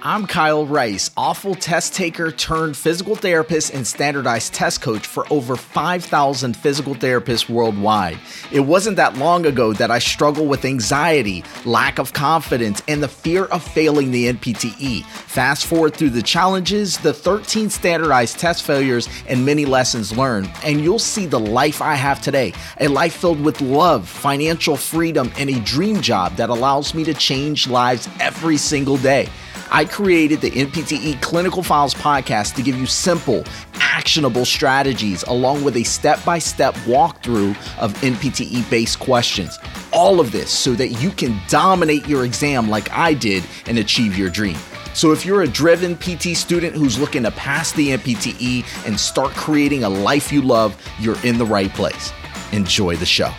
I'm Kyle Rice, awful test taker turned physical therapist and standardized test coach for over 5,000 physical therapists worldwide. It wasn't that long ago that I struggled with anxiety, lack of confidence, and the fear of failing the NPTE. Fast forward through the challenges, the 13 standardized test failures, and many lessons learned, and you'll see the life I have today a life filled with love, financial freedom, and a dream job that allows me to change lives every single day. I created the NPTE Clinical Files podcast to give you simple, actionable strategies along with a step by step walkthrough of NPTE based questions. All of this so that you can dominate your exam like I did and achieve your dream. So, if you're a driven PT student who's looking to pass the NPTE and start creating a life you love, you're in the right place. Enjoy the show.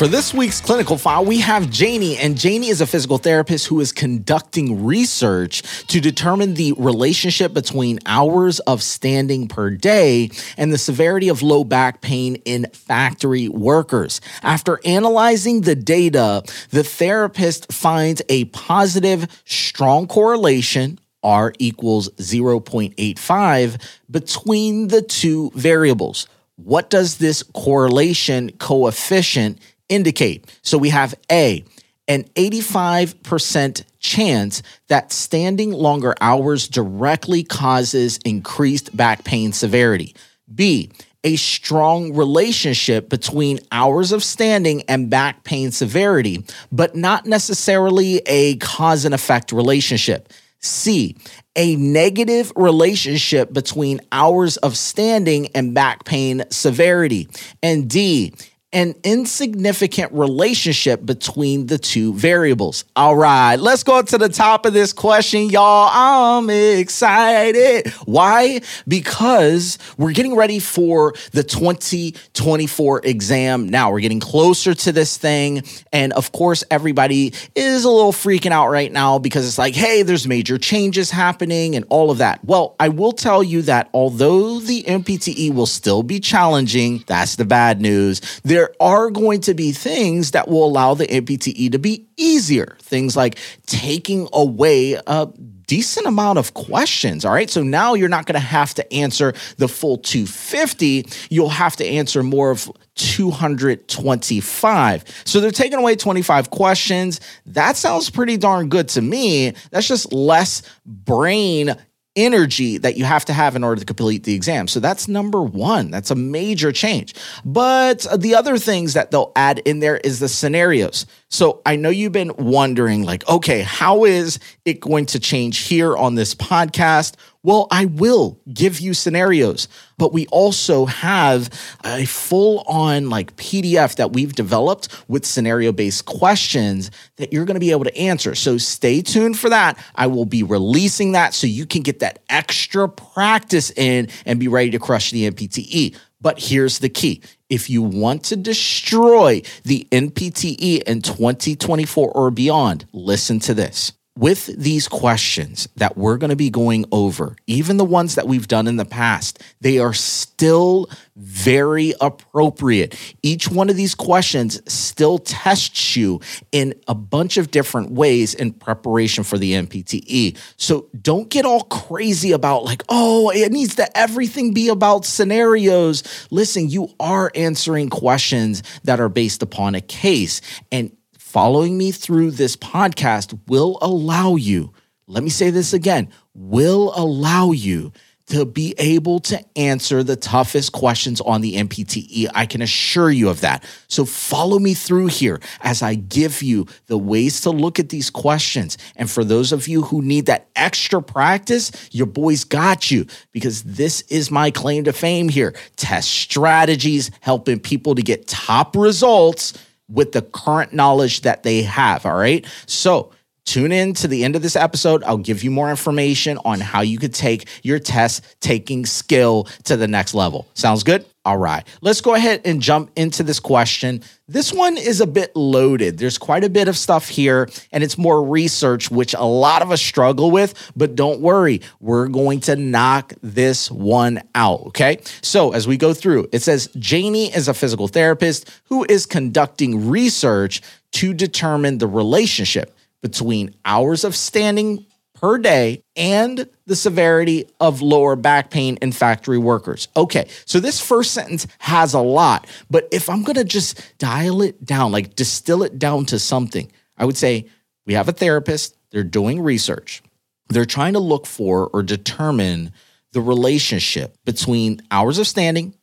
For this week's clinical file, we have Janie, and Janie is a physical therapist who is conducting research to determine the relationship between hours of standing per day and the severity of low back pain in factory workers. After analyzing the data, the therapist finds a positive, strong correlation R equals 0.85 between the two variables. What does this correlation coefficient indicate? So we have A, an 85% chance that standing longer hours directly causes increased back pain severity. B, a strong relationship between hours of standing and back pain severity, but not necessarily a cause and effect relationship. C, a negative relationship between hours of standing and back pain severity. And D, an insignificant relationship between the two variables. All right, let's go to the top of this question, y'all. I'm excited. Why? Because we're getting ready for the 2024 exam. Now we're getting closer to this thing. And of course, everybody is a little freaking out right now because it's like, hey, there's major changes happening and all of that. Well, I will tell you that although the NPTE will still be challenging, that's the bad news. There there are going to be things that will allow the NPTE to be easier. Things like taking away a decent amount of questions. All right. So now you're not going to have to answer the full 250. You'll have to answer more of 225. So they're taking away 25 questions. That sounds pretty darn good to me. That's just less brain energy that you have to have in order to complete the exam. So that's number one. That's a major change. But the other things that they'll add in there is the scenarios. So I know you've been wondering, like, okay, how is it going to change here on this podcast? Well, I will give you scenarios, but we also have a full on like PDF that we've developed with scenario based questions that you're going to be able to answer. So stay tuned for that. I will be releasing that so you can get that extra practice in and be ready to crush the NPTE. But here's the key if you want to destroy the NPTE in 2024 or beyond, listen to this with these questions that we're going to be going over, even the ones that we've done in the past, they are still very appropriate. Each one of these questions still tests you in a bunch of different ways in preparation for the NPTE. So don't get all crazy about like, oh, it needs to everything be about scenarios. Listen, you are answering questions that are based upon a case. And following me through this podcast will allow you, let me say this again, will allow you to be able to answer the toughest questions on the NPTE. I can assure you of that. So follow me through here as I give you the ways to look at these questions. And for those of you who need that extra practice, your boys got you because this is my claim to fame here. Test strategies, helping people to get top results with the current knowledge that they have. All right. So, tune in to the end of this episode. I'll give you more information on how you could take your test taking skill to the next level. Sounds good? All right, let's go ahead and jump into this question. This one is a bit loaded. There's quite a bit of stuff here, and it's more research, which a lot of us struggle with. But don't worry, we're going to knock this one out. Okay. So, as we go through, it says Janie is a physical therapist who is conducting research to determine the relationship between hours of standing per day and the severity of lower back pain in factory workers. Okay, so this first sentence has a lot, but if I'm gonna just dial it down, like distill it down to something, I would say we have a therapist, they're doing research, they're trying to look for or determine the relationship between hours of standing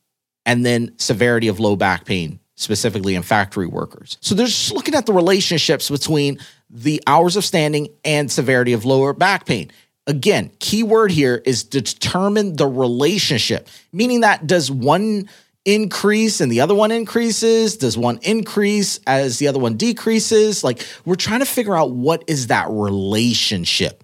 and then severity of low back pain specifically in factory workers. So they're just looking at the relationships between the hours of standing and severity of lower back pain. Again, key word here is determine the relationship, meaning that does one increase and the other one increases? Does one increase as the other one decreases? Like we're trying to figure out what is that relationship.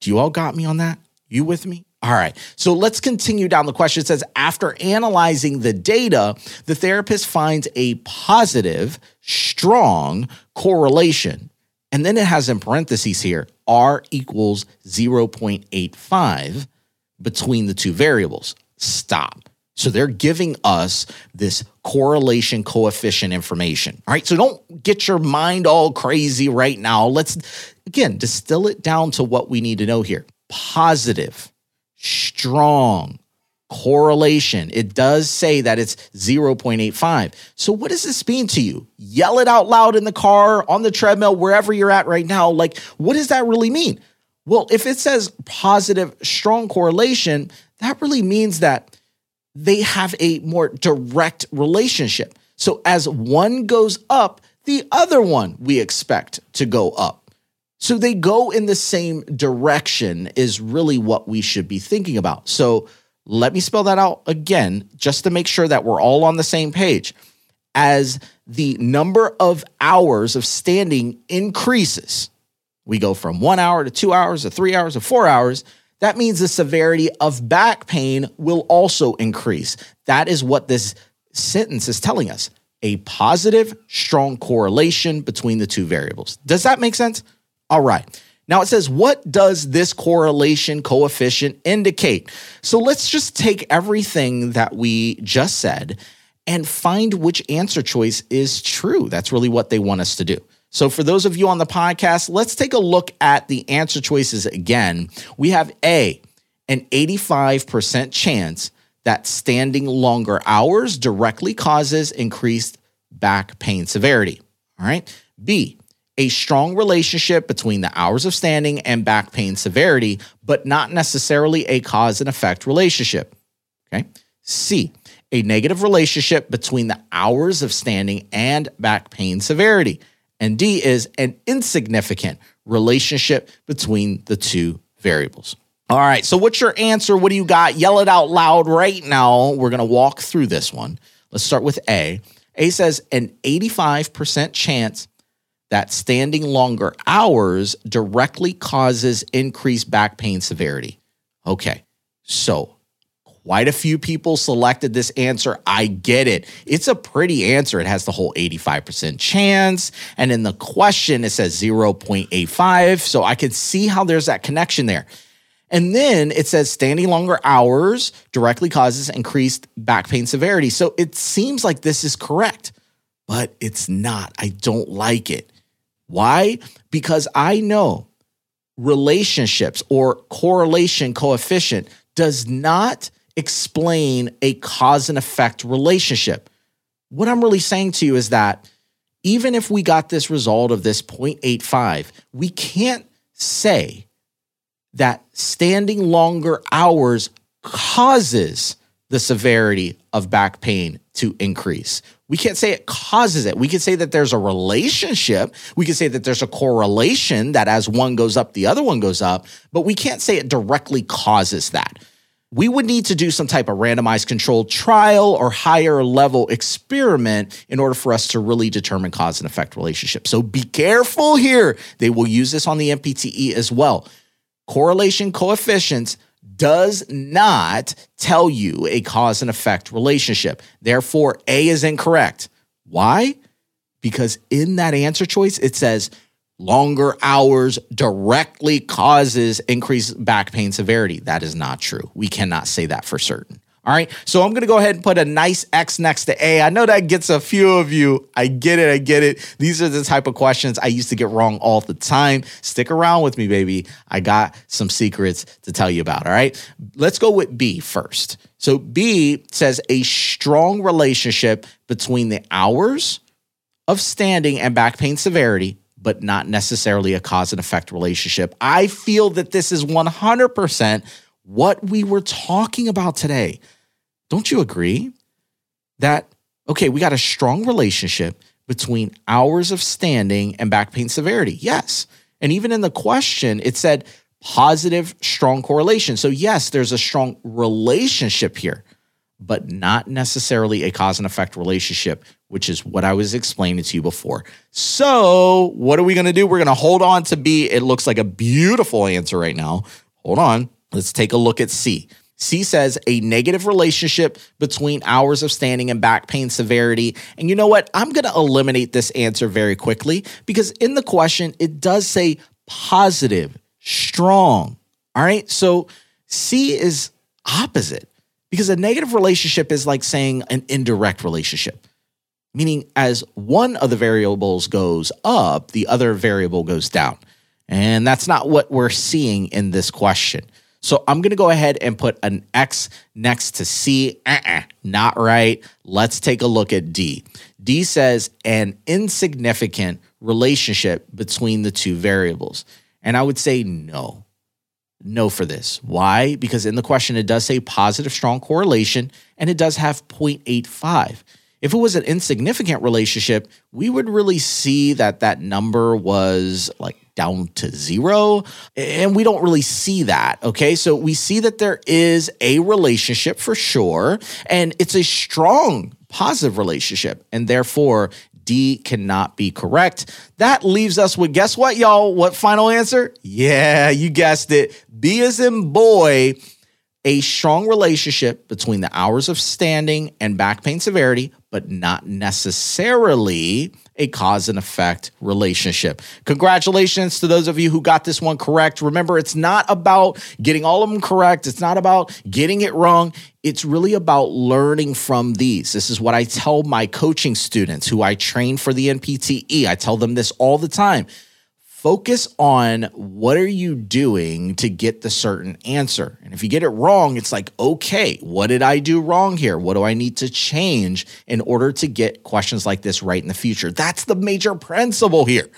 Do you all got me on that? You with me? All right. So let's continue down the question. It says after analyzing the data, the therapist finds a positive, strong correlation. And then it has in parentheses here R equals 0.85 between the two variables. Stop. So they're giving us this correlation coefficient information. All right. So don't get your mind all crazy right now. Let's, again, distill it down to what we need to know here. Positive strong correlation. It does say that it's 0.85. So, what does this mean to you? Yell it out loud in the car, on the treadmill, wherever you're at right now. Like, what does that really mean? Well, if it says positive, strong correlation, that really means that they have a more direct relationship. So, as one goes up, the other one we expect to go up. So they go in the same direction, is really what we should be thinking about. So let me spell that out again, just to make sure that we're all on the same page. As the number of hours of standing increases, we go from one hour to two hours to three hours to four hours. That means the severity of back pain will also increase. That is what this sentence is telling us a positive, strong correlation between the two variables. Does that make sense? All right. Now it says, what does this correlation coefficient indicate? So let's just take everything that we just said and find which answer choice is true. That's really what they want us to do. So for those of you on the podcast, let's take a look at the answer choices again. We have A, an 85% chance that standing longer hours directly causes increased back pain severity. All right. B, a strong relationship between the hours of standing and back pain severity, but not necessarily a cause and effect relationship. Okay. C, a negative relationship between the hours of standing and back pain severity. And D is an insignificant relationship between the two variables. All right. So, what's your answer? What do you got? Yell it out loud right now. We're going to walk through this one. Let's start with A. A says an 85% chance that standing longer hours directly causes increased back pain severity. Okay, so quite a few people selected this answer. I get it. It's a pretty answer. It has the whole 85% chance. And in the question, it says 0.85. So I can see how there's that connection there. And then it says standing longer hours directly causes increased back pain severity. So it seems like this is correct, but it's not. I don't like it. Why? Because I know relationships or correlation coefficient does not explain a cause and effect relationship. What I'm really saying to you is that even if we got this result of this 0.85, we can't say that standing longer hours causes the severity of back pain to increase. We can't say it causes it. We can say that there's a relationship. We can say that there's a correlation that as one goes up, the other one goes up, but we can't say it directly causes that. We would need to do some type of randomized controlled trial or higher level experiment in order for us to really determine cause and effect relationship. So be careful here. They will use this on the NPTE as well. Correlation coefficients does not tell you a cause and effect relationship. Therefore, A is incorrect. Why? Because in that answer choice, it says longer hours directly causes increased back pain severity. That is not true. We cannot say that for certain. All right. So I'm going to go ahead and put a nice X next to A. I know that gets a few of you. I get it. I get it. These are the type of questions I used to get wrong all the time. Stick around with me, baby. I got some secrets to tell you about. All right. Let's go with B first. So B says a strong relationship between the hours of standing and back pain severity but not necessarily a cause and effect relationship. I feel that this is 100% what we were talking about today. Don't you agree? That, okay, we got a strong relationship between hours of standing and back pain severity. Yes. And even in the question, it said positive, strong correlation. So, yes, there's a strong relationship here, but not necessarily a cause and effect relationship, which is what I was explaining to you before. So, what are we going to do? We're going to hold on to B. It looks like a beautiful answer right now. Hold on. Let's take a look at C. C says a negative relationship between hours of standing and back pain severity. And you know what? I'm going to eliminate this answer very quickly because in the question, it does say positive, strong. All right. So C is opposite because a negative relationship is like saying an indirect relationship, meaning as one of the variables goes up, the other variable goes down. And that's not what we're seeing in this question. So I'm going to go ahead and put an X next to C. Uh-uh, not right. Let's take a look at D. D says an insignificant relationship between the two variables. And I would say no. No for this. Why? Because in the question, it does say positive strong correlation and it does have 0.85. If it was an insignificant relationship, we would really see that that number was like down to zero. And we don't really see that. Okay. So we see that there is a relationship for sure, and it's a strong positive relationship. And therefore, D cannot be correct. That leaves us with guess what, y'all? What final answer? Yeah, you guessed it. B is in boy. A strong relationship between the hours of standing and back pain severity, but not necessarily a cause and effect relationship. Congratulations to those of you who got this one correct. Remember, it's not about getting all of them correct, it's not about getting it wrong. It's really about learning from these. This is what I tell my coaching students who I train for the NPTE. I tell them this all the time focus on what are you doing to get the certain answer. And if you get it wrong it's like okay what did i do wrong here? What do i need to change in order to get questions like this right in the future? That's the major principle here.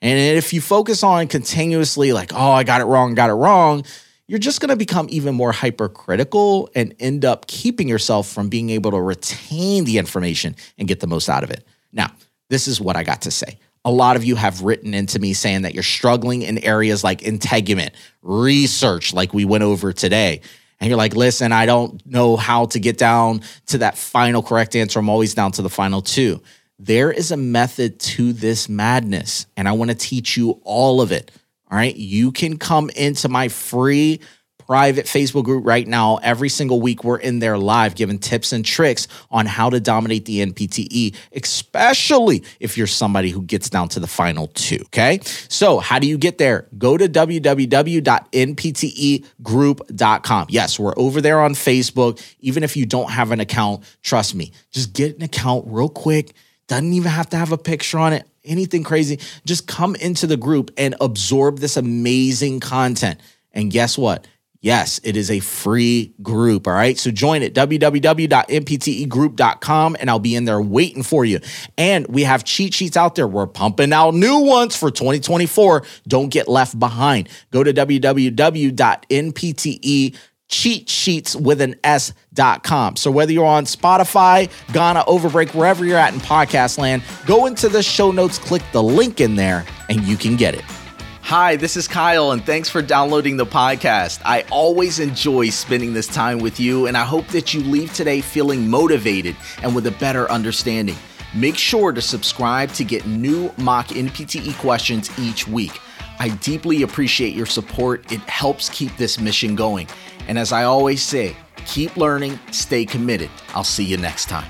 And if you focus on continuously like oh i got it wrong got it wrong you're just going to become even more hypercritical and end up keeping yourself from being able to retain the information and get the most out of it. Now this is what i got to say a lot of you have written into me saying that you're struggling in areas like integument, research, like we went over today. And you're like, listen, I don't know how to get down to that final correct answer. I'm always down to the final two. There is a method to this madness, and I want to teach you all of it. All right. You can come into my free private Facebook group right now. Every single week, we're in there live giving tips and tricks on how to dominate the NPTE, especially if you're somebody who gets down to the final two. Okay. So, how do you get there? Go to www.nptegroup.com. Yes, we're over there on Facebook. Even if you don't have an account, trust me, just get an account real quick. Doesn't even have to have a picture on it, anything crazy. Just come into the group and absorb this amazing content. And guess what? Yes, it is a free group. All right. So join it, www.nptegroup.com, and I'll be in there waiting for you. And we have cheat sheets out there. We're pumping out new ones for 2024. Don't get left behind. Go to www.npte with an s.com. So whether you're on Spotify, Ghana, Overbreak, wherever you're at in podcast land, go into the show notes, click the link in there, and you can get it. Hi, this is Kyle, and thanks for downloading the podcast. I always enjoy spending this time with you, and I hope that you leave today feeling motivated and with a better understanding. Make sure to subscribe to get new mock NPTE questions each week. I deeply appreciate your support. It helps keep this mission going. And as I always say, keep learning, stay committed. I'll see you next time.